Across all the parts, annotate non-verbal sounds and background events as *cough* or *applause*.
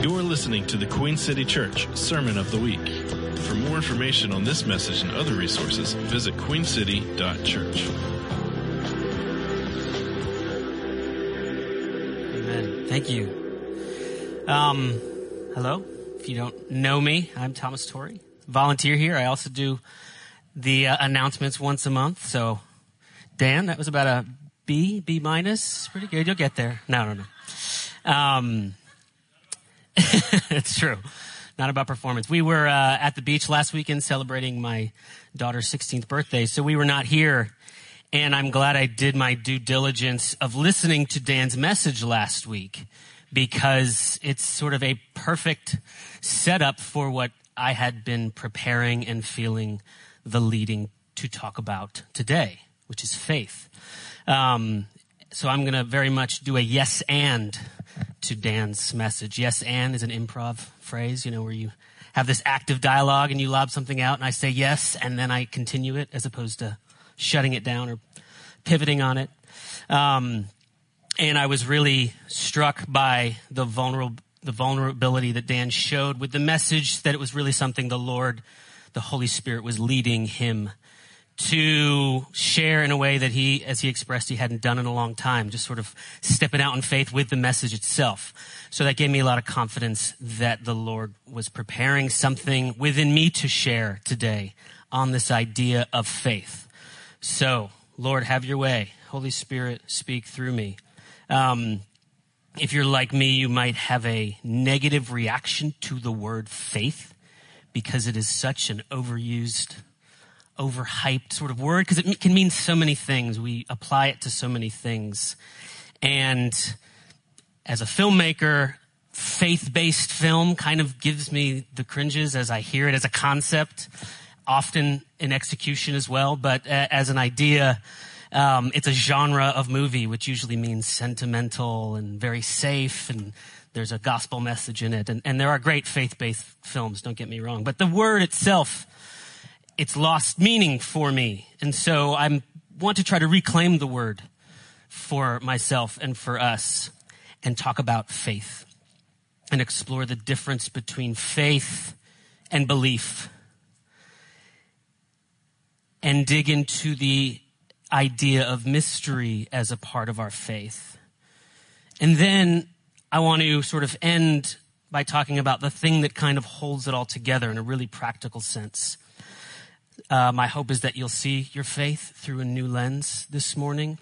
You're listening to the Queen City Church Sermon of the Week. For more information on this message and other resources, visit queencity.church. Amen. Thank you. Um, hello. If you don't know me, I'm Thomas Torrey, volunteer here. I also do the uh, announcements once a month. So, Dan, that was about a B, B minus. Pretty good. You'll get there. No, no, no. Um, *laughs* it's true. Not about performance. We were uh, at the beach last weekend celebrating my daughter's 16th birthday, so we were not here. And I'm glad I did my due diligence of listening to Dan's message last week because it's sort of a perfect setup for what I had been preparing and feeling the leading to talk about today, which is faith. Um, so I'm going to very much do a yes and to Dan's message. Yes and is an improv phrase, you know, where you have this active dialogue and you lob something out and I say yes and then I continue it as opposed to shutting it down or pivoting on it. Um, and I was really struck by the vulnerable, the vulnerability that Dan showed with the message that it was really something the Lord, the Holy Spirit was leading him to share in a way that he, as he expressed, he hadn't done in a long time, just sort of stepping out in faith with the message itself. So that gave me a lot of confidence that the Lord was preparing something within me to share today on this idea of faith. So, Lord, have your way. Holy Spirit, speak through me. Um, if you're like me, you might have a negative reaction to the word faith because it is such an overused overhyped sort of word because it can mean so many things. We apply it to so many things. And as a filmmaker, faith-based film kind of gives me the cringes as I hear it as a concept, often in execution as well, but as an idea, um, it's a genre of movie, which usually means sentimental and very safe, and there's a gospel message in it. And, and there are great faith-based films, don't get me wrong. But the word itself it's lost meaning for me. And so I want to try to reclaim the word for myself and for us and talk about faith and explore the difference between faith and belief and dig into the idea of mystery as a part of our faith. And then I want to sort of end by talking about the thing that kind of holds it all together in a really practical sense. Uh, my hope is that you'll see your faith through a new lens this morning.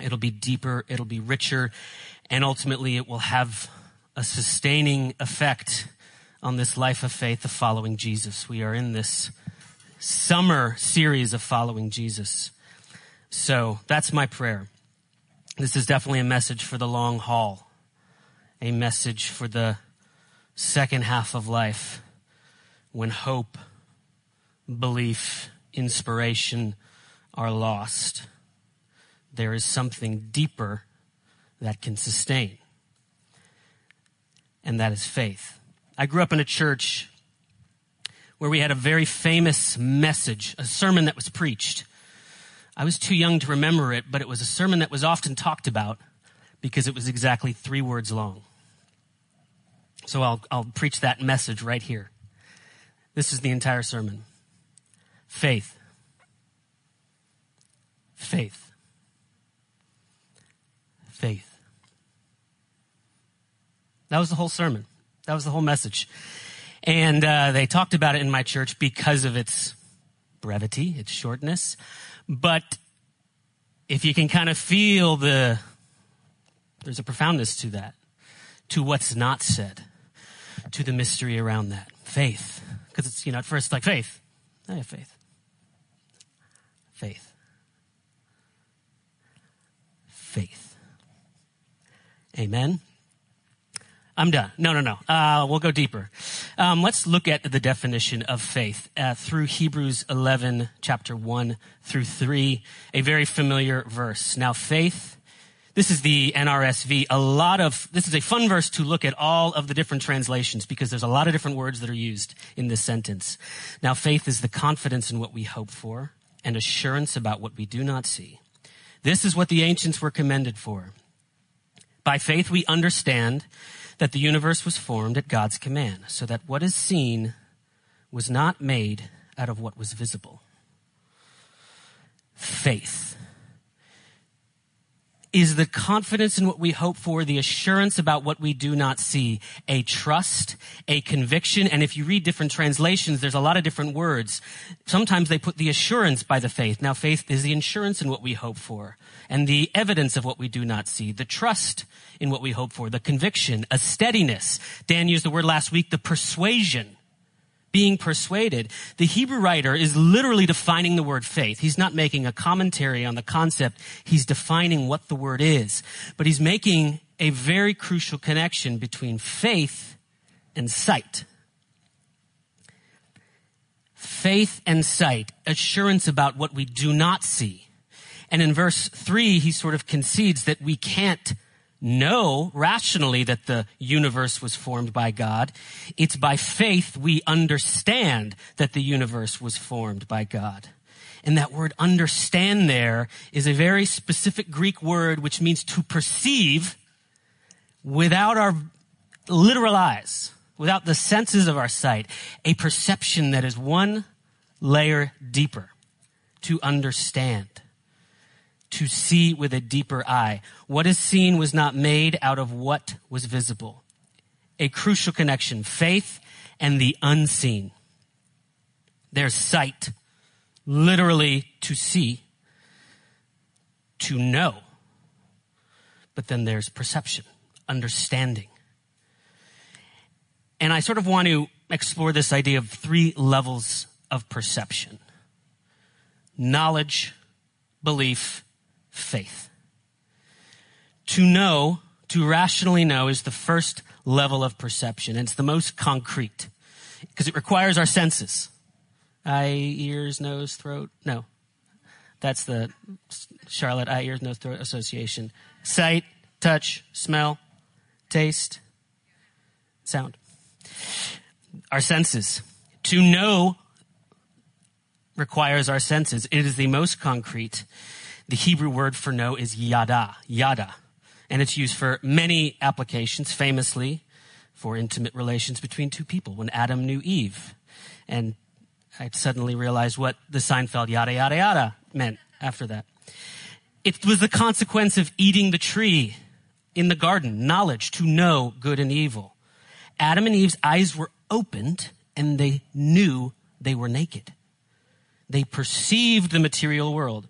It'll be deeper, it'll be richer, and ultimately it will have a sustaining effect on this life of faith of following Jesus. We are in this summer series of following Jesus. So that's my prayer. This is definitely a message for the long haul, a message for the second half of life when hope belief, inspiration are lost. There is something deeper that can sustain, and that is faith. I grew up in a church where we had a very famous message, a sermon that was preached. I was too young to remember it, but it was a sermon that was often talked about because it was exactly three words long. So I'll, I'll preach that message right here. This is the entire sermon. Faith. Faith. Faith. That was the whole sermon. That was the whole message. And uh, they talked about it in my church because of its brevity, its shortness. But if you can kind of feel the, there's a profoundness to that, to what's not said, to the mystery around that. Faith. Because it's, you know, at first like faith. I have faith faith. Faith. Amen. I'm done. No, no, no. Uh, we'll go deeper. Um, let's look at the definition of faith uh, through Hebrews 11, chapter 1 through 3, a very familiar verse. Now, faith, this is the NRSV. A lot of, this is a fun verse to look at all of the different translations because there's a lot of different words that are used in this sentence. Now, faith is the confidence in what we hope for and assurance about what we do not see. This is what the ancients were commended for. By faith, we understand that the universe was formed at God's command, so that what is seen was not made out of what was visible. Faith is the confidence in what we hope for, the assurance about what we do not see, a trust, a conviction. And if you read different translations, there's a lot of different words. Sometimes they put the assurance by the faith. Now faith is the insurance in what we hope for and the evidence of what we do not see, the trust in what we hope for, the conviction, a steadiness. Dan used the word last week, the persuasion being persuaded. The Hebrew writer is literally defining the word faith. He's not making a commentary on the concept. He's defining what the word is. But he's making a very crucial connection between faith and sight. Faith and sight, assurance about what we do not see. And in verse three, he sort of concedes that we can't know rationally that the universe was formed by God. It's by faith we understand that the universe was formed by God. And that word understand there is a very specific Greek word which means to perceive without our literal eyes, without the senses of our sight, a perception that is one layer deeper to understand to see with a deeper eye. What is seen was not made out of what was visible. A crucial connection, faith and the unseen. There's sight, literally to see, to know. But then there's perception, understanding. And I sort of want to explore this idea of three levels of perception. Knowledge, belief, faith. To know, to rationally know is the first level of perception. And it's the most concrete because it requires our senses. Eye, ears, nose, throat. No. That's the Charlotte Eye, Ears, Nose, Throat Association. Sight, touch, smell, taste, sound. Our senses. To know requires our senses. It is the most concrete. The Hebrew word for know is yada, yada. And it's used for many applications, famously for intimate relations between two people when Adam knew Eve. And I suddenly realized what the Seinfeld yada, yada, yada meant after that. It was the consequence of eating the tree in the garden, knowledge to know good and evil. Adam and Eve's eyes were opened and they knew they were naked. They perceived the material world.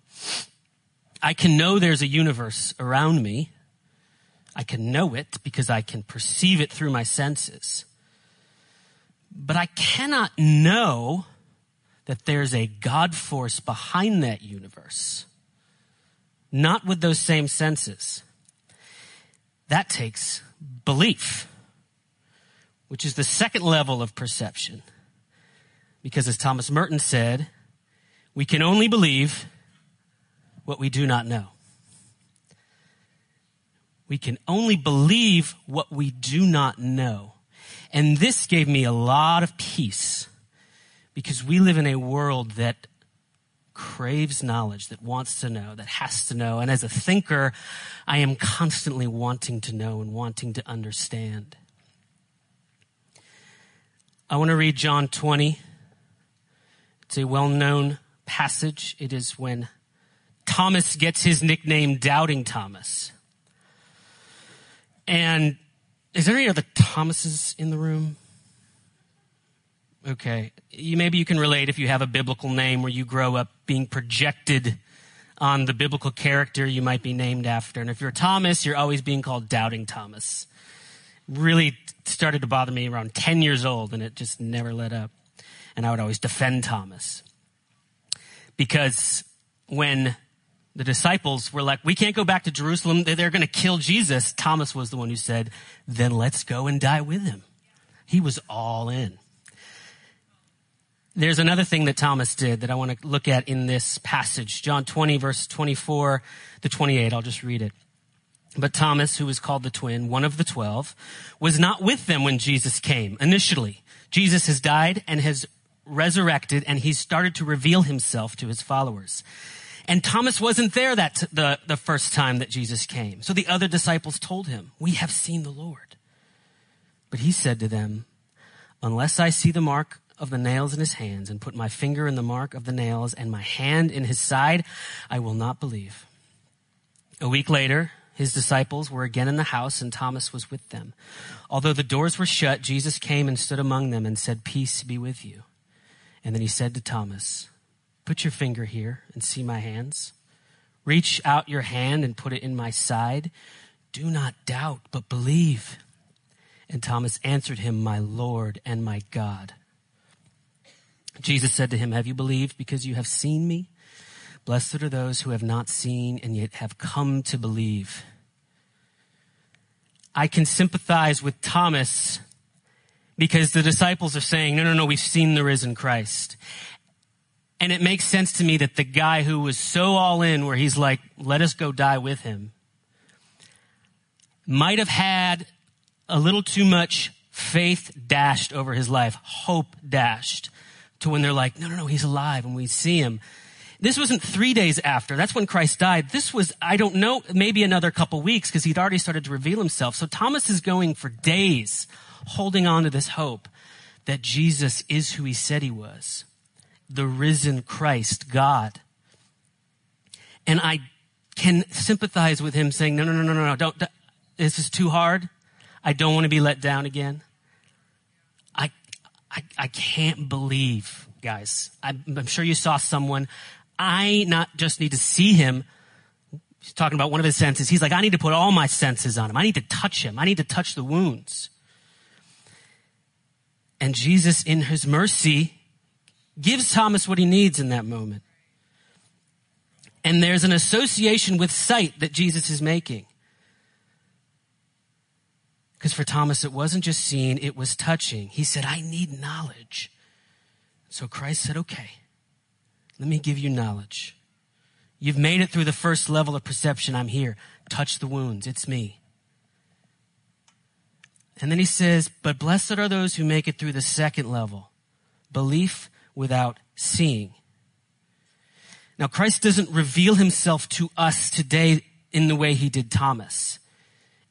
I can know there's a universe around me. I can know it because I can perceive it through my senses. But I cannot know that there's a God force behind that universe. Not with those same senses. That takes belief, which is the second level of perception. Because as Thomas Merton said, we can only believe what we do not know. We can only believe what we do not know. And this gave me a lot of peace because we live in a world that craves knowledge, that wants to know, that has to know. And as a thinker, I am constantly wanting to know and wanting to understand. I want to read John 20. It's a well known passage. It is when Thomas gets his nickname Doubting Thomas. And is there any other Thomases in the room? Okay. You, maybe you can relate if you have a biblical name where you grow up being projected on the biblical character you might be named after. And if you're Thomas, you're always being called Doubting Thomas. Really started to bother me around 10 years old and it just never let up. And I would always defend Thomas. Because when the disciples were like, we can't go back to Jerusalem. They're going to kill Jesus. Thomas was the one who said, then let's go and die with him. He was all in. There's another thing that Thomas did that I want to look at in this passage. John 20 verse 24 to 28. I'll just read it. But Thomas, who was called the twin, one of the twelve, was not with them when Jesus came initially. Jesus has died and has resurrected and he started to reveal himself to his followers. And Thomas wasn't there that t- the, the first time that Jesus came. So the other disciples told him, we have seen the Lord. But he said to them, Unless I see the mark of the nails in his hands and put my finger in the mark of the nails and my hand in his side, I will not believe. A week later, his disciples were again in the house and Thomas was with them. Although the doors were shut, Jesus came and stood among them and said, Peace be with you. And then he said to Thomas, Put your finger here and see my hands. Reach out your hand and put it in my side. Do not doubt, but believe. And Thomas answered him, My Lord and my God. Jesus said to him, Have you believed because you have seen me? Blessed are those who have not seen and yet have come to believe. I can sympathize with Thomas because the disciples are saying, no, no, no, we've seen the risen Christ. And it makes sense to me that the guy who was so all in where he's like, let us go die with him, might have had a little too much faith dashed over his life, hope dashed to when they're like, no, no, no, he's alive and we see him. This wasn't three days after. That's when Christ died. This was, I don't know, maybe another couple weeks because he'd already started to reveal himself. So Thomas is going for days holding on to this hope that Jesus is who he said he was. The risen Christ, God. And I can sympathize with him saying, no, no, no, no, no, don't, don't this is too hard. I don't want to be let down again. I, I, I can't believe, guys. I'm, I'm sure you saw someone I not just need to see him. He's talking about one of his senses. He's like, I need to put all my senses on him. I need to touch him. I need to touch the wounds. And Jesus, in his mercy, gives Thomas what he needs in that moment. And there's an association with sight that Jesus is making. Because for Thomas, it wasn't just seeing, it was touching. He said, I need knowledge. So Christ said, okay. Let me give you knowledge. You've made it through the first level of perception. I'm here. Touch the wounds. It's me. And then he says, but blessed are those who make it through the second level. Belief without seeing. Now Christ doesn't reveal himself to us today in the way he did Thomas.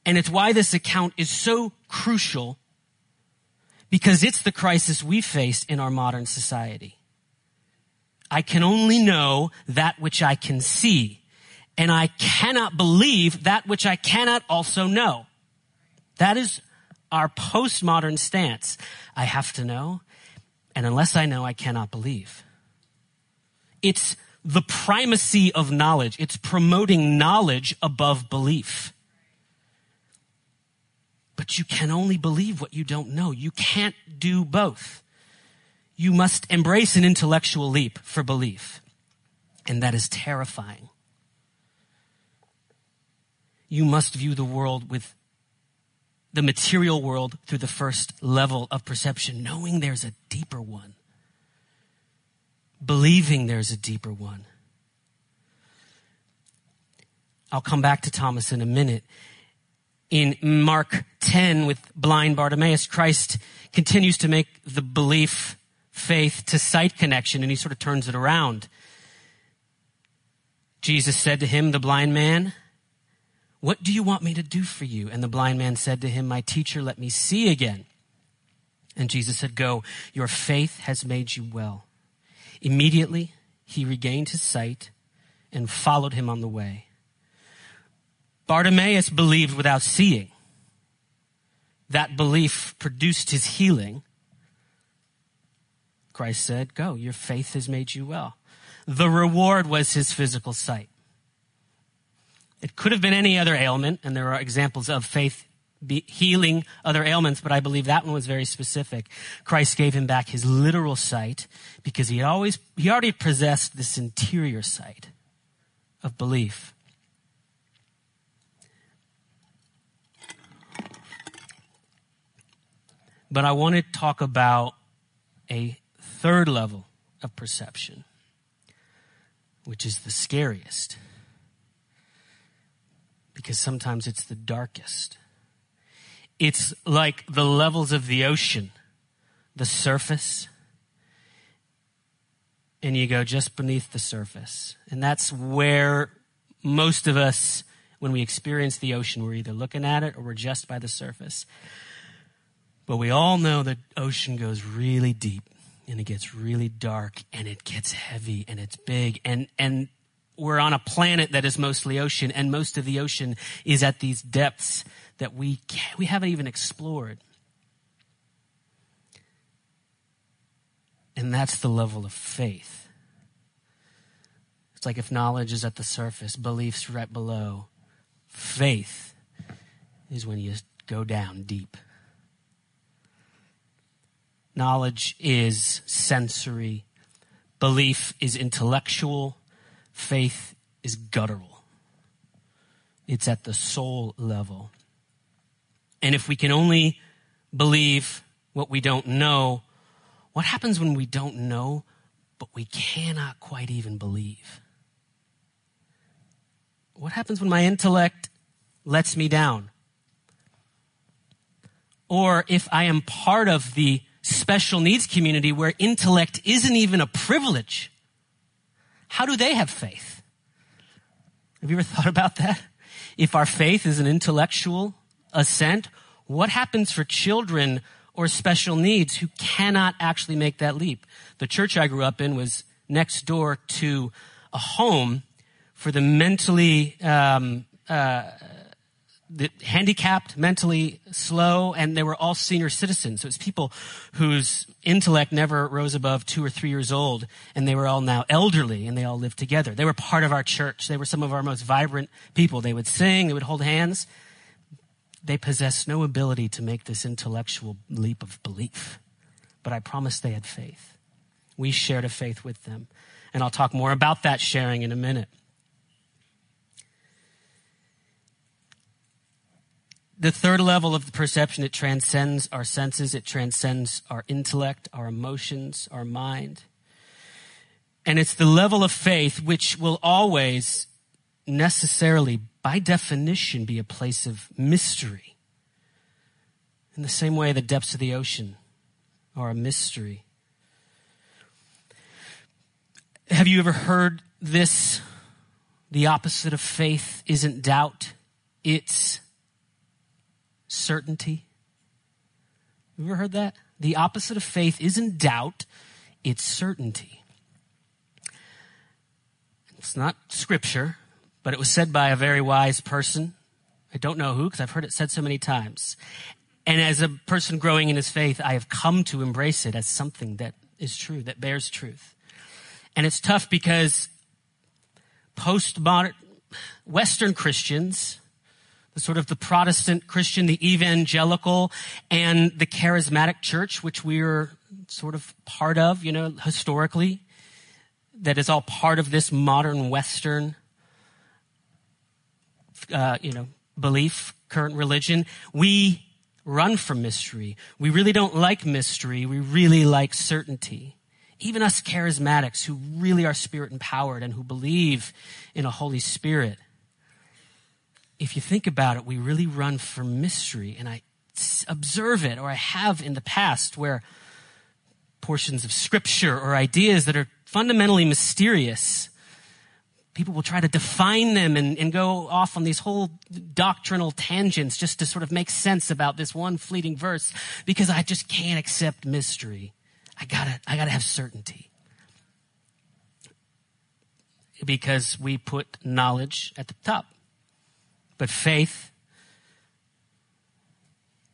And it's why this account is so crucial because it's the crisis we face in our modern society. I can only know that which I can see. And I cannot believe that which I cannot also know. That is our postmodern stance. I have to know, and unless I know, I cannot believe. It's the primacy of knowledge. It's promoting knowledge above belief. But you can only believe what you don't know. You can't do both you must embrace an intellectual leap for belief. And that is terrifying. You must view the world with the material world through the first level of perception, knowing there's a deeper one. Believing there's a deeper one. I'll come back to Thomas in a minute. In Mark 10 with blind Bartimaeus, Christ continues to make the belief faith to sight connection and he sort of turns it around. Jesus said to him, the blind man, what do you want me to do for you? And the blind man said to him, my teacher, let me see again. And Jesus said, go, your faith has made you well. Immediately he regained his sight and followed him on the way. Bartimaeus believed without seeing. That belief produced his healing Christ said, Go, your faith has made you well. The reward was his physical sight. It could have been any other ailment, and there are examples of faith healing other ailments, but I believe that one was very specific. Christ gave him back his literal sight because he always, he already possessed this interior sight of belief. But I want to talk about a third level of perception, which is the scariest. Because sometimes it's the darkest. It's like the levels of the ocean, the surface, and you go just beneath the surface. And that's where most of us, when we experience the ocean, we're either looking at it or we're just by the surface. But we all know the ocean goes really deep and it gets really dark and it gets heavy and it's big and, and we're on a planet that is mostly ocean and most of the ocean is at these depths that we we haven't even explored. And that's the level of faith. It's like if knowledge is at the surface, belief's right below. Faith is when you go down deep. Knowledge is sensory. Belief is intellectual. Faith is guttural. It's at the soul level. And if we can only believe what we don't know, what happens when we don't know, but we cannot quite even believe? What happens when my intellect lets me down? Or if I am part of the special needs community where intellect isn't even a privilege, how do they have faith? Have you ever *laughs* thought about that? If our faith is an intellectual assent, what happens for children or special needs who cannot actually make that leap? The church I grew up in was next door to a home for the mentally um, uh, handicapped, mentally slow, and they were all senior citizens. So it's people whose intellect never rose above two or three years old, and they were all now elderly, and they all lived together. They were part of our church. They were some of our most vibrant people. They would sing, they would hold hands. They possessed no ability to make this intellectual leap of belief, but I promised they had faith. We shared a faith with them, and I'll talk more about that sharing in a minute. The third level of the perception, it transcends our senses, it transcends our intellect, our emotions, our mind. And it's the level of faith which will always necessarily, by definition, be a place of mystery. In the same way the depths of the ocean are a mystery. Have you ever heard this? The opposite of faith isn't doubt, it's certainty. You ever heard that? The opposite of faith isn't doubt, it's certainty. It's not scripture, but it was said by a very wise person. I don't know who because I've heard it said so many times. And as a person growing in his faith, I have come to embrace it as something that is true, that bears truth. And it's tough because postmodern Western Christians the sort of the Protestant Christian, the evangelical, and the charismatic church, which we're sort of part of, you know, historically, that is all part of this modern Western, uh, you know, belief, current religion. We run from mystery. We really don't like mystery. We really like certainty. Even us charismatics who really are spirit empowered and who believe in a Holy Spirit if you think about it, we really run for mystery. And I observe it, or I have in the past, where portions of scripture or ideas that are fundamentally mysterious, people will try to define them and, and go off on these whole doctrinal tangents just to sort of make sense about this one fleeting verse because I just can't accept mystery. I gotta, I gotta have certainty. Because we put knowledge at the top. But faith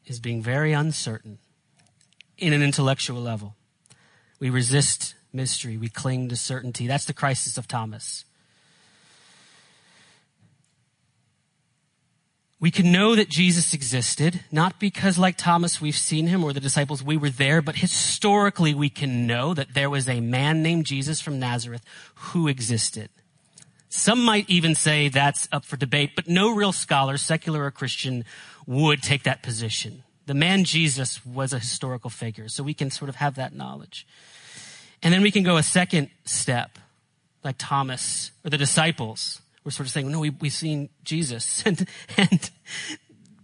is being very uncertain in an intellectual level. We resist mystery. We cling to certainty. That's the crisis of Thomas. We can know that Jesus existed, not because, like Thomas, we've seen him or the disciples, we were there, but historically we can know that there was a man named Jesus from Nazareth who existed. Some might even say that's up for debate, but no real scholar, secular or Christian, would take that position. The man Jesus was a historical figure, so we can sort of have that knowledge. And then we can go a second step, like Thomas or the disciples. We're sort of saying, no, we, we've seen Jesus. *laughs* And, and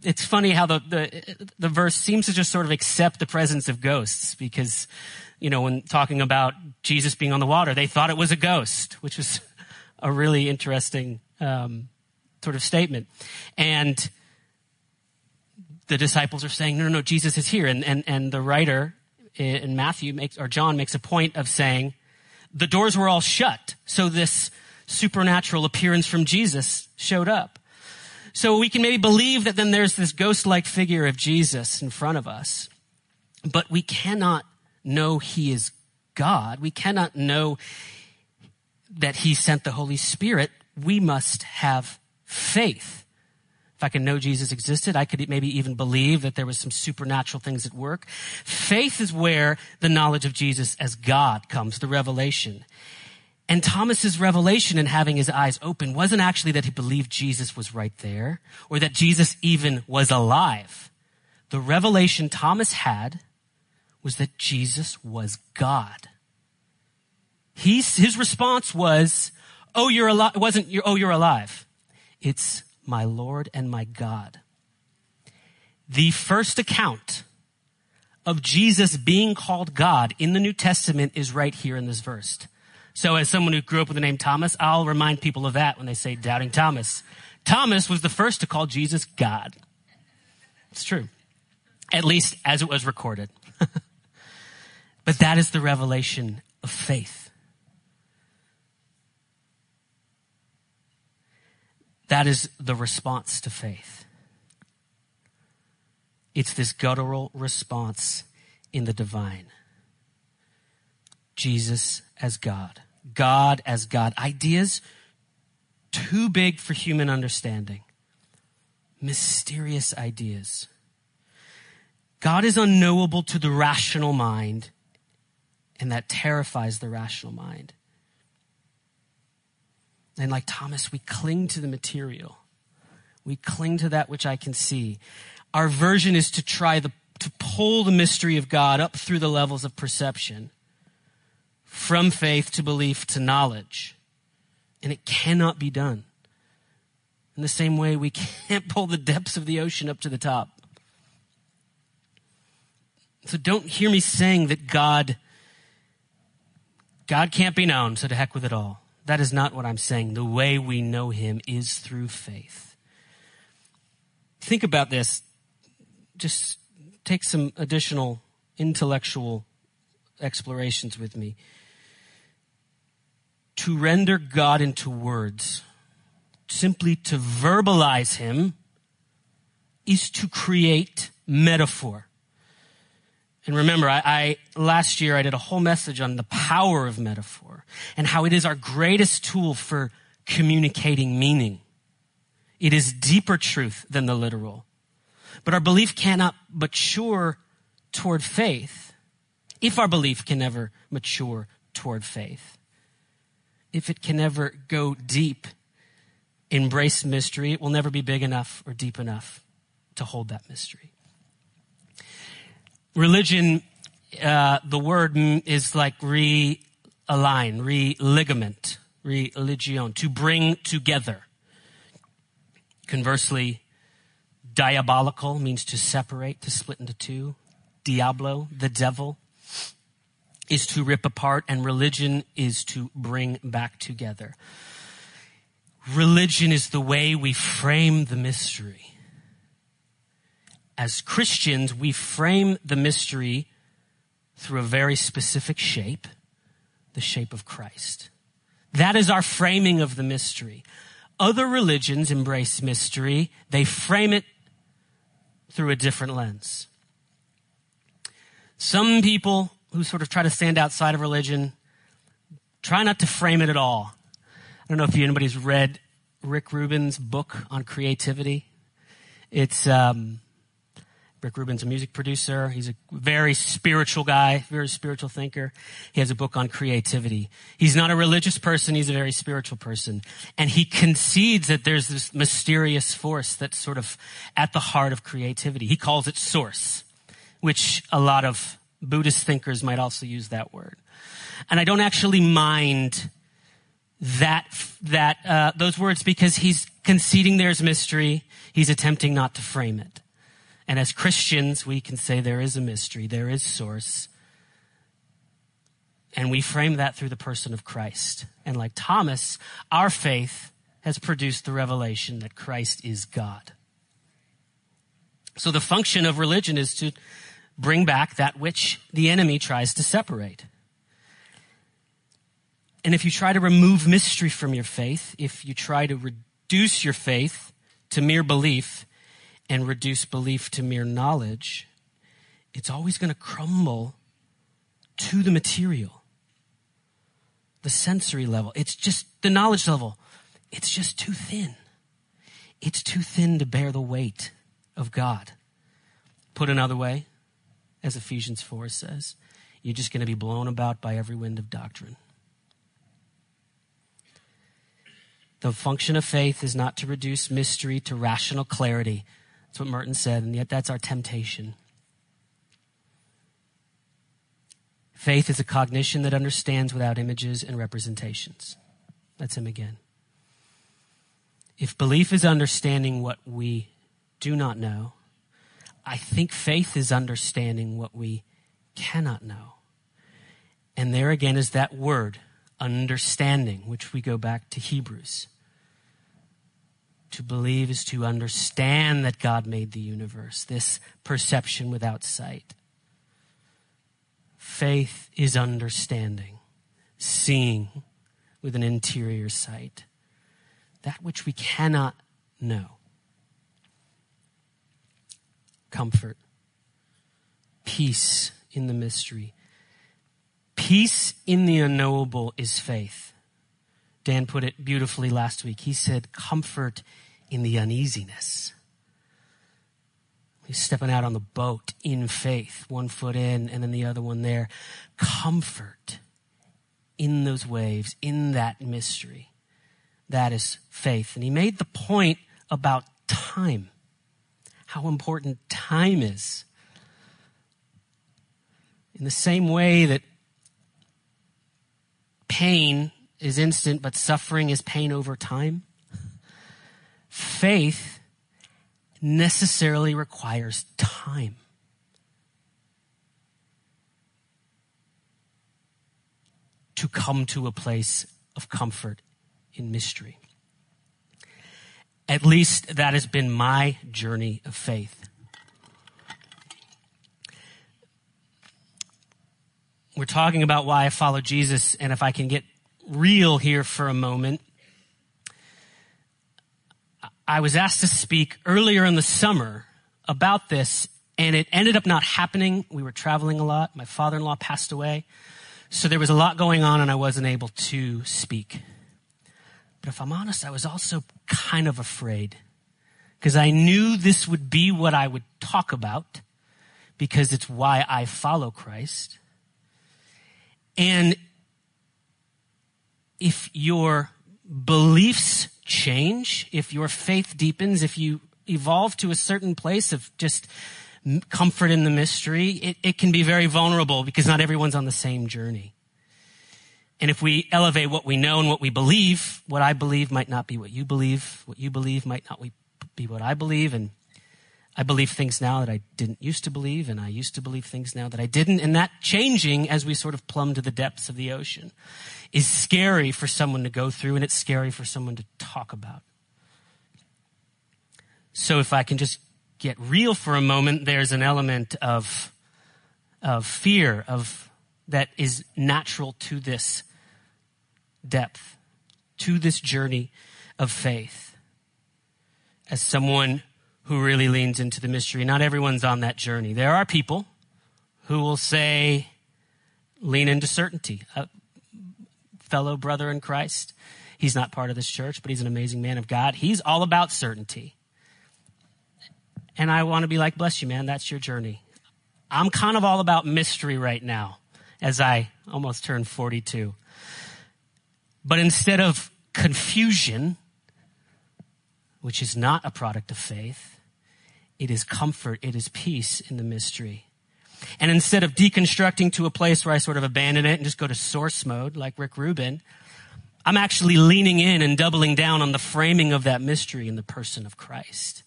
it's funny how the, the, the verse seems to just sort of accept the presence of ghosts because, you know, when talking about Jesus being on the water, they thought it was a ghost, which was a really interesting um, sort of statement. And the disciples are saying, no, no, no, Jesus is here. And, and, and the writer in Matthew makes, or John makes a point of saying, the doors were all shut. So this supernatural appearance from Jesus showed up. So we can maybe believe that then there's this ghost-like figure of Jesus in front of us. But we cannot know he is God. We cannot know that he sent the Holy Spirit. We must have faith. If I can know Jesus existed, I could maybe even believe that there was some supernatural things at work. Faith is where the knowledge of Jesus as God comes, the revelation. And Thomas's revelation in having his eyes open wasn't actually that he believed Jesus was right there or that Jesus even was alive. The revelation Thomas had was that Jesus was God. He's, his response was, Oh, you're alive. It wasn't, you're, oh, you're alive. It's my Lord and my God. The first account of Jesus being called God in the New Testament is right here in this verse. So as someone who grew up with the name Thomas, I'll remind people of that when they say doubting Thomas. Thomas was the first to call Jesus God. It's true. At least as it was recorded. *laughs* but that is the revelation of faith. That is the response to faith. It's this guttural response in the divine. Jesus as God. God as God. Ideas too big for human understanding. Mysterious ideas. God is unknowable to the rational mind, and that terrifies the rational mind. And like Thomas, we cling to the material. We cling to that which I can see. Our version is to try the, to pull the mystery of God up through the levels of perception from faith to belief to knowledge. And it cannot be done. In the same way, we *laughs* can't pull the depths of the ocean up to the top. So don't hear me saying that God, God can't be known, so to heck with it all. That is not what I'm saying. The way we know him is through faith. Think about this. Just take some additional intellectual explorations with me. To render God into words, simply to verbalize him, is to create metaphor. And remember, I, I, last year I did a whole message on the power of metaphor and how it is our greatest tool for communicating meaning. It is deeper truth than the literal. But our belief cannot mature toward faith if our belief can never mature toward faith. If it can never go deep, embrace mystery, it will never be big enough or deep enough to hold that mystery. Religion, uh, the word is like realign, re-ligament, religion, to bring together. Conversely, diabolical means to separate, to split into two. Diablo, the devil, is to rip apart, and religion is to bring back together. Religion is the way we frame the mystery as Christians, we frame the mystery through a very specific shape, the shape of Christ. That is our framing of the mystery. Other religions embrace mystery. They frame it through a different lens. Some people who sort of try to stand outside of religion try not to frame it at all. I don't know if anybody's read Rick Rubin's book on creativity. It's, um, Rick Rubin's a music producer. He's a very spiritual guy, very spiritual thinker. He has a book on creativity. He's not a religious person. He's a very spiritual person. And he concedes that there's this mysterious force that's sort of at the heart of creativity. He calls it source, which a lot of Buddhist thinkers might also use that word. And I don't actually mind that, that, uh, those words because he's conceding there's mystery. He's attempting not to frame it. And as Christians, we can say there is a mystery, there is source. And we frame that through the person of Christ. And like Thomas, our faith has produced the revelation that Christ is God. So the function of religion is to bring back that which the enemy tries to separate. And if you try to remove mystery from your faith, if you try to reduce your faith to mere belief and reduce belief to mere knowledge, it's always going to crumble to the material, the sensory level. It's just the knowledge level. It's just too thin. It's too thin to bear the weight of God. Put another way, as Ephesians 4 says, you're just going to be blown about by every wind of doctrine. The function of faith is not to reduce mystery to rational clarity. That's what Merton said, and yet that's our temptation. Faith is a cognition that understands without images and representations. That's him again. If belief is understanding what we do not know, I think faith is understanding what we cannot know. And there again is that word, understanding, which we go back to Hebrews. To believe is to understand that God made the universe, this perception without sight. Faith is understanding, seeing with an interior sight, that which we cannot know comfort, peace in the mystery. Peace in the unknowable is faith. Dan put it beautifully last week. He said, comfort in the uneasiness. He's stepping out on the boat in faith, one foot in and then the other one there. Comfort in those waves, in that mystery. That is faith. And he made the point about time how important time is. In the same way that pain is instant, but suffering is pain over time, faith necessarily requires time. To come to a place of comfort in mystery. At least that has been my journey of faith. We're talking about why I follow Jesus, and if I can get real here for a moment, I was asked to speak earlier in the summer about this, and it ended up not happening. We were traveling a lot. My father in law passed away. So there was a lot going on, and I wasn't able to speak. But if I'm honest, I was also kind of afraid because I knew this would be what I would talk about because it's why I follow Christ. And if your beliefs change, if your faith deepens, if you evolve to a certain place of just comfort in the mystery, it, it can be very vulnerable because not everyone's on the same journey. And if we elevate what we know and what we believe, what I believe might not be what you believe. What you believe might not be what I believe. And I believe things now that I didn't used to believe, and I used to believe things now that I didn't. And that changing as we sort of plumb to the depths of the ocean is scary for someone to go through, and it's scary for someone to talk about. So if I can just get real for a moment, there's an element of, of fear, of that is natural to this depth to this journey of faith. As someone who really leans into the mystery, not everyone's on that journey. There are people who will say, lean into certainty. A fellow brother in Christ, he's not part of this church, but he's an amazing man of God. He's all about certainty. And I want to be like, bless you, man, that's your journey. I'm kind of all about mystery right now as I almost turned 42. But instead of confusion, which is not a product of faith, it is comfort, it is peace in the mystery. And instead of deconstructing to a place where I sort of abandon it and just go to source mode, like Rick Rubin, I'm actually leaning in and doubling down on the framing of that mystery in the person of Christ.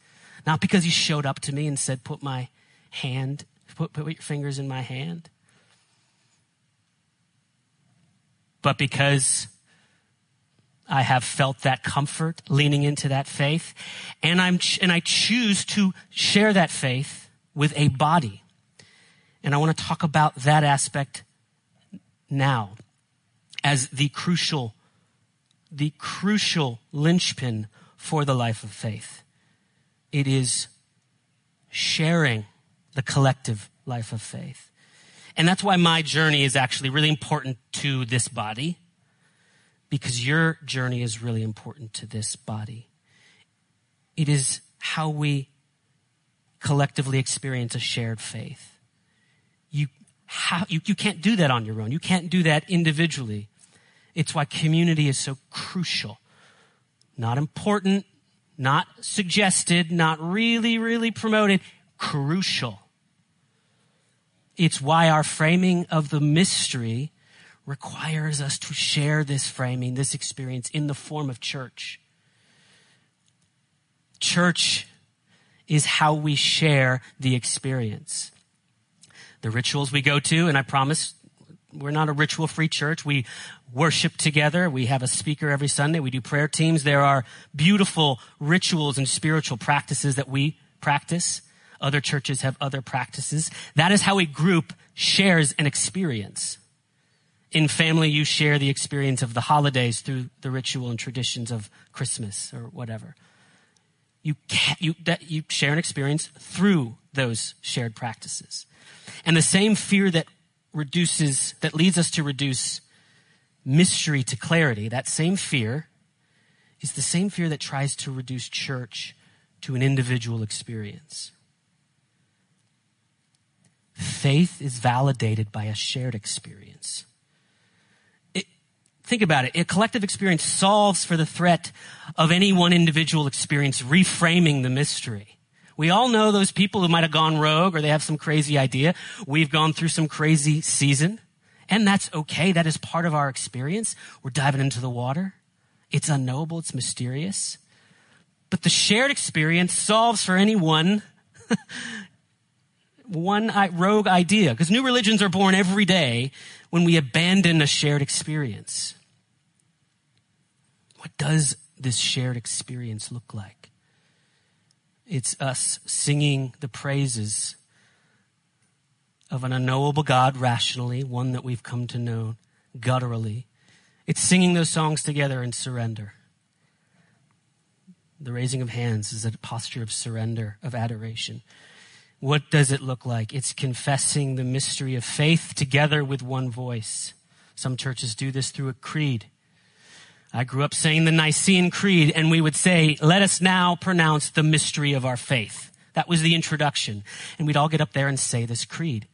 Not because he showed up to me and said, put my hand, put, put your fingers in my hand, but because I have felt that comfort leaning into that faith. And I'm, and I choose to share that faith with a body. And I want to talk about that aspect now as the crucial, the crucial linchpin for the life of faith. It is sharing the collective life of faith. And that's why my journey is actually really important to this body because your journey is really important to this body. It is how we collectively experience a shared faith. You, you, you can't do that on your own. You can't do that individually. It's why community is so crucial. Not important, not suggested, not really, really promoted, crucial. It's why our framing of the mystery requires us to share this framing, this experience in the form of church. Church is how we share the experience. The rituals we go to, and I promise we're not a ritual free church. We worship together. We have a speaker every Sunday. We do prayer teams. There are beautiful rituals and spiritual practices that we practice. Other churches have other practices. That is how a group shares an experience. In family, you share the experience of the holidays through the ritual and traditions of Christmas or whatever. You, you, that, you share an experience through those shared practices. And the same fear that reduces, that leads us to reduce mystery to clarity, that same fear is the same fear that tries to reduce church to an individual experience. Faith is validated by a shared experience. Think about it. A collective experience solves for the threat of any one individual experience reframing the mystery. We all know those people who might have gone rogue or they have some crazy idea. We've gone through some crazy season and that's okay. That is part of our experience. We're diving into the water. It's unknowable. It's mysterious. But the shared experience solves for any one, *laughs* one rogue idea because new religions are born every day when we abandon a shared experience. Does this shared experience look like? It's us singing the praises of an unknowable God rationally, one that we've come to know gutturally. It's singing those songs together in surrender. The raising of hands is a posture of surrender, of adoration. What does it look like? It's confessing the mystery of faith together with one voice. Some churches do this through a creed. I grew up saying the Nicene Creed, and we would say, let us now pronounce the mystery of our faith. That was the introduction. And we'd all get up there and say this creed.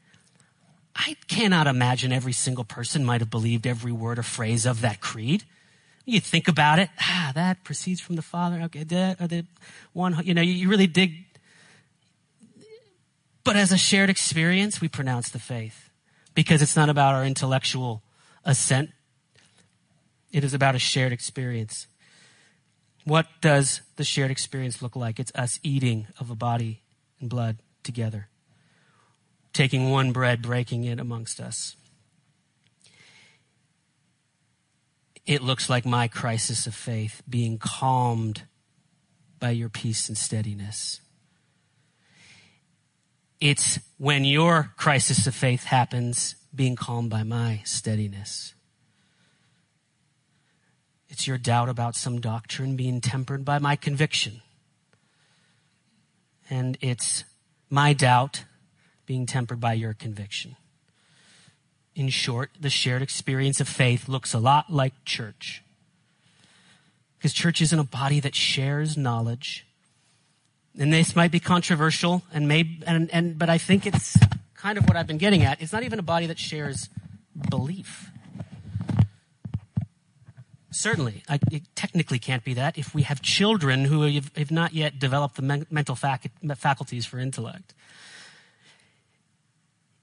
I cannot imagine every single person might have believed every word or phrase of that creed. You think about it, ah, that proceeds from the Father. Okay, that, or the one, you know, you really dig. But as a shared experience, we pronounce the faith because it's not about our intellectual assent it is about a shared experience. What does the shared experience look like? It's us eating of a body and blood together, taking one bread, breaking it amongst us. It looks like my crisis of faith being calmed by your peace and steadiness. It's when your crisis of faith happens, being calmed by my steadiness. It's your doubt about some doctrine being tempered by my conviction. And it's my doubt being tempered by your conviction. In short, the shared experience of faith looks a lot like church. Because church isn't a body that shares knowledge. And this might be controversial and may, and, and, but I think it's kind of what I've been getting at. It's not even a body that shares belief. Certainly, I, it technically can't be that if we have children who have, have not yet developed the men, mental fac, faculties for intellect.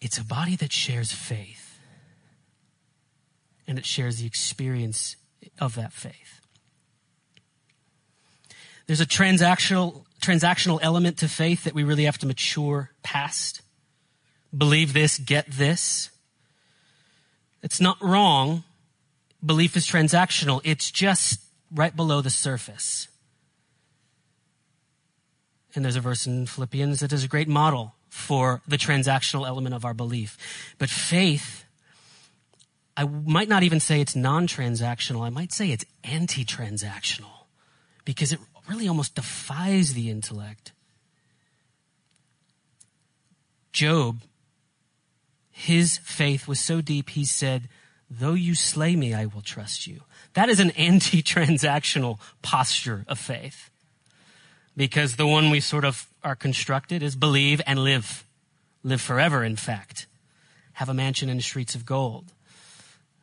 It's a body that shares faith, and it shares the experience of that faith. There's a transactional transactional element to faith that we really have to mature past. Believe this, get this. It's not wrong belief is transactional. It's just right below the surface. And there's a verse in Philippians that is a great model for the transactional element of our belief. But faith, I might not even say it's non transactional, I might say it's anti transactional because it really almost defies the intellect. Job, his faith was so deep, he said, Though you slay me, I will trust you. That is an *laughs* anti transactional posture of faith. Because the one we sort of are constructed is believe and live. Live forever, in fact. Have a mansion in the streets of gold.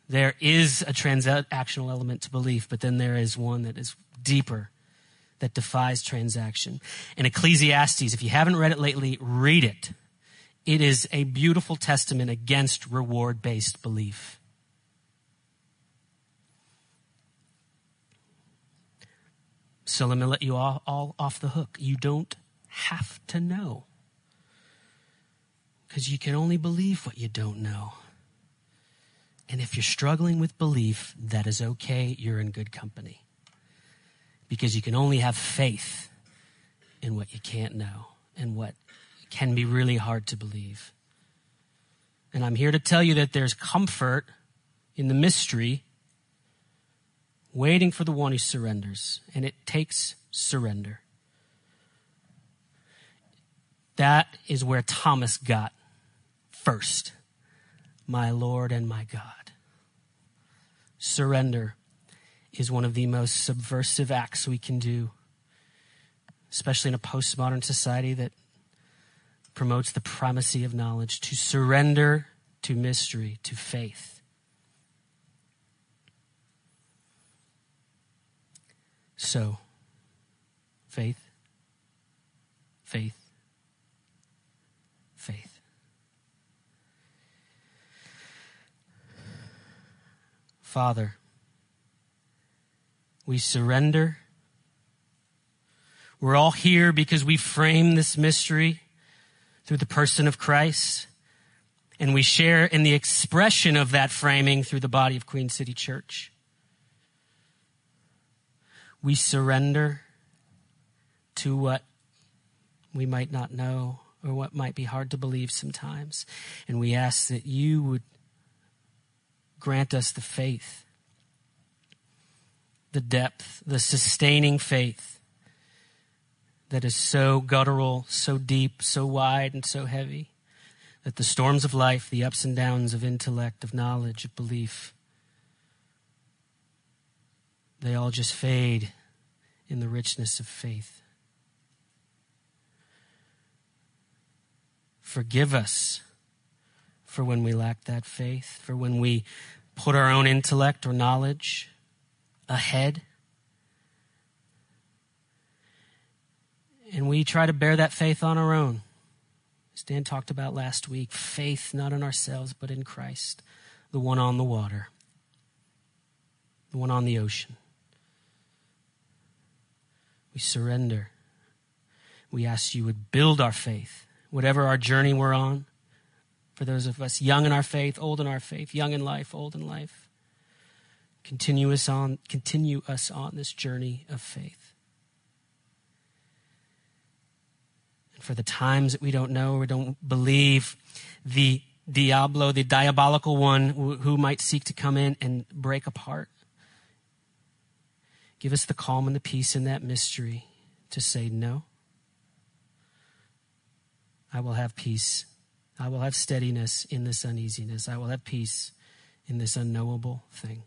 There is a transactional element to belief, but then there is one that is deeper, that defies transaction. In Ecclesiastes, if you haven't read it lately, read it. It is a beautiful testament against reward based belief. So let me let you all, all off the hook. You don't have to know. Because you can only believe what you don't know. And if you're struggling with belief, that is okay. You're in good company. Because you can only have faith in what you can't know and what can be really hard to believe. And I'm here to tell you that there's comfort in the mystery waiting for the one who surrenders. And it takes surrender. That is where Thomas got first. My Lord and my God. Surrender is one of the most subversive acts we can do, especially in a postmodern society that promotes the primacy of knowledge. To surrender to mystery, to faith So, faith, faith, faith. Father, we surrender. We're all here because we frame this mystery through the person of Christ. And we share in the expression of that framing through the body of Queen City Church we surrender to what we might not know or what might be hard to believe sometimes. And we ask that you would grant us the faith, the depth, the sustaining faith that is so guttural, so deep, so wide, and so heavy that the storms of life, the ups and downs of intellect, of knowledge, of belief, they all just fade in the richness of faith. Forgive us for when we lack that faith, for when we put our own intellect or knowledge ahead. And we try to bear that faith on our own. As Dan talked about last week, faith not in ourselves, but in Christ, the one on the water, the one on the ocean. We surrender. We ask you would build our faith, whatever our journey we're on. For those of us young in our faith, old in our faith, young in life, old in life, continue us on, continue us on this journey of faith. And for the times that we don't know or don't believe, the Diablo, the diabolical one who might seek to come in and break apart Give us the calm and the peace in that mystery to say, No, I will have peace. I will have steadiness in this uneasiness. I will have peace in this unknowable thing.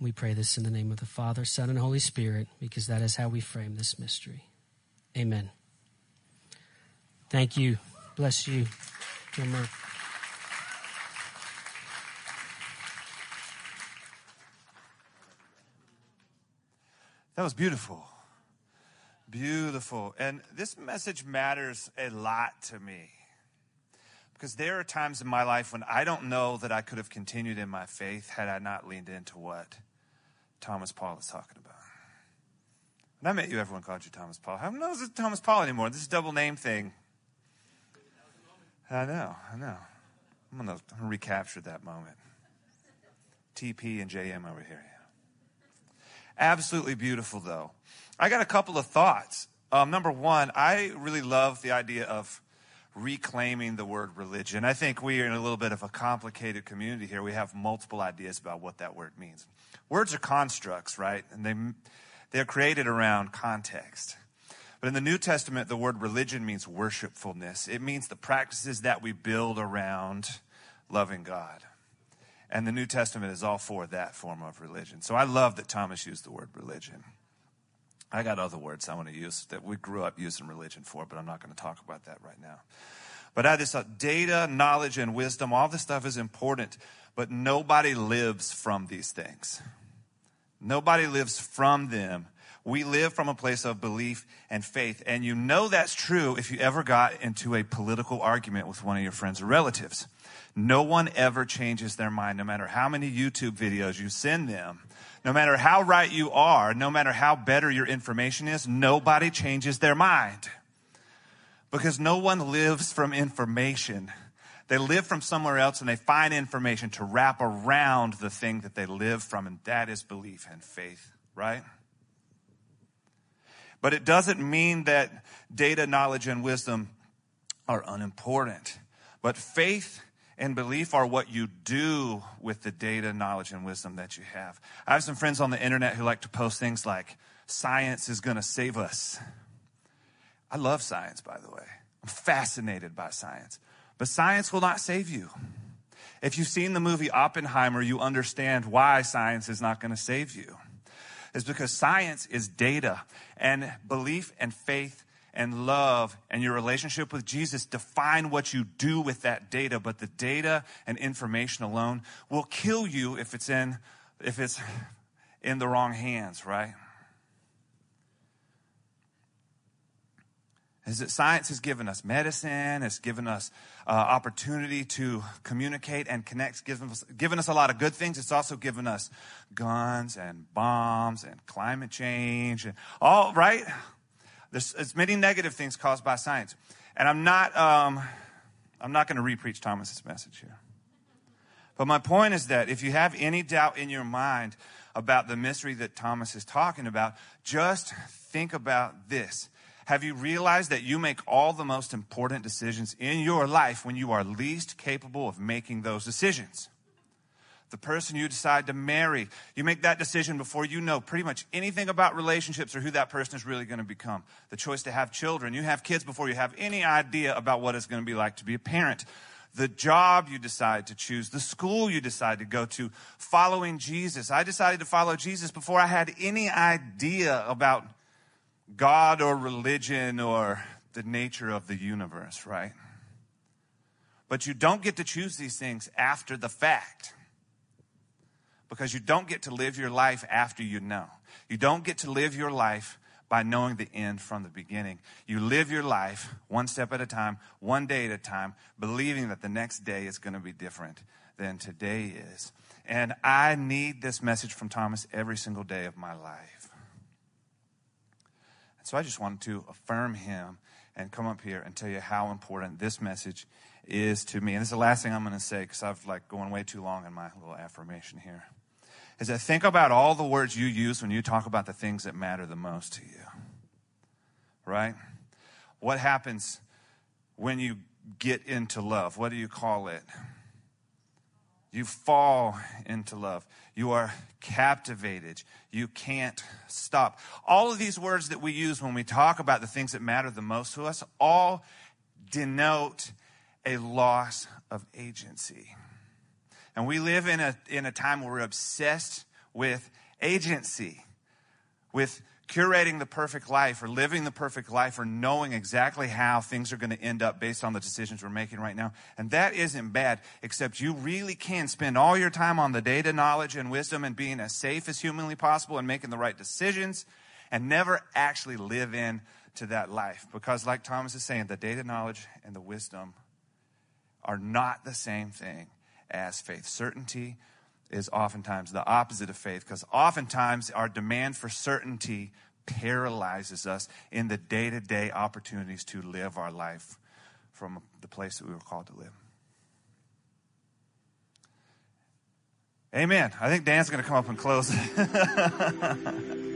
We pray this in the name of the Father, Son, and Holy Spirit, because that is how we frame this mystery. Amen. Thank you. Bless you. Drummer. That was beautiful. Beautiful. And this message matters a lot to me. Because there are times in my life when I don't know that I could have continued in my faith had I not leaned into what Thomas Paul is talking about. When I met you, everyone called you Thomas Paul. How knows it's Thomas Paul anymore? This double name thing. I know, I know. I'm going to recapture that moment. TP and JM over here. Absolutely beautiful, though. I got a couple of thoughts. Um, number one, I really love the idea of reclaiming the word religion. I think we are in a little bit of a complicated community here. We have multiple ideas about what that word means. Words are constructs, right? And they, they're created around context. But in the New Testament, the word religion means worshipfulness. It means the practices that we build around loving God. And the New Testament is all for that form of religion. So I love that Thomas used the word religion. I got other words I want to use that we grew up using religion for, but I'm not going to talk about that right now. But I just thought data, knowledge, and wisdom, all this stuff is important, but nobody lives from these things. Nobody lives from them. We live from a place of belief and faith. And you know that's true if you ever got into a political argument with one of your friends or relatives. No one ever changes their mind, no matter how many YouTube videos you send them. No matter how right you are, no matter how better your information is, nobody changes their mind. Because no one lives from information. They live from somewhere else and they find information to wrap around the thing that they live from, and that is belief and faith, right? But it doesn't mean that data, knowledge, and wisdom are unimportant. But faith and belief are what you do with the data, knowledge, and wisdom that you have. I have some friends on the internet who like to post things like, science is going to save us. I love science, by the way. I'm fascinated by science. But science will not save you. If you've seen the movie Oppenheimer, you understand why science is not going to save you. It's because science is data, and belief and faith and love and your relationship with Jesus define what you do with that data, but the data and information alone will kill you if it's in if it's in the wrong hands, right? is that science has given us medicine, has given us uh, opportunity to communicate and connect, given us, given us a lot of good things. It's also given us guns and bombs and climate change and all, right? There's, there's many negative things caused by science. And I'm not, um, I'm not going to repreach Thomas's message here. But my point is that if you have any doubt in your mind about the mystery that Thomas is talking about, just think about this have you realized that you make all the most important decisions in your life when you are least capable of making those decisions? The person you decide to marry, you make that decision before you know pretty much anything about relationships or who that person is really going to become. The choice to have children, you have kids before you have any idea about what it's going to be like to be a parent the job you decide to choose, the school you decide to go to, following Jesus. I decided to follow Jesus before I had any idea about God or religion or the nature of the universe, right? But you don't get to choose these things after the fact because you don't get to live your life after you know. You don't get to live your life by knowing the end from the beginning. You live your life one step at a time, one day at a time, believing that the next day is going to be different than today is. And I need this message from Thomas every single day of my life. So I just wanted to affirm him and come up here and tell you how important this message is to me. And this is the last thing I'm going to say because I've like going way too long in my little affirmation here. Is that think about all the words you use when you talk about the things that matter the most to you. Right? What happens when you get into love? What do you call it? You fall into love. You are captivated. You can't stop. All of these words that we use when we talk about the things that matter the most to us all denote a loss of agency. And we live in a, in a time where we're obsessed with agency, with curating the perfect life or living the perfect life or knowing exactly how things are going to end up based on the decisions we're making right now. And that isn't bad, except you really can spend all your time on the data, knowledge, and wisdom and being as safe as humanly possible and making the right decisions and never actually live in to that life. Because like Thomas is saying, the data, knowledge, and the wisdom are not the same thing as faith. Certainty is oftentimes the opposite of faith because oftentimes our demand for certainty paralyzes us in the day to day opportunities to live our life from the place that we were called to live. Amen. I think Dan's going to come up and close. *laughs*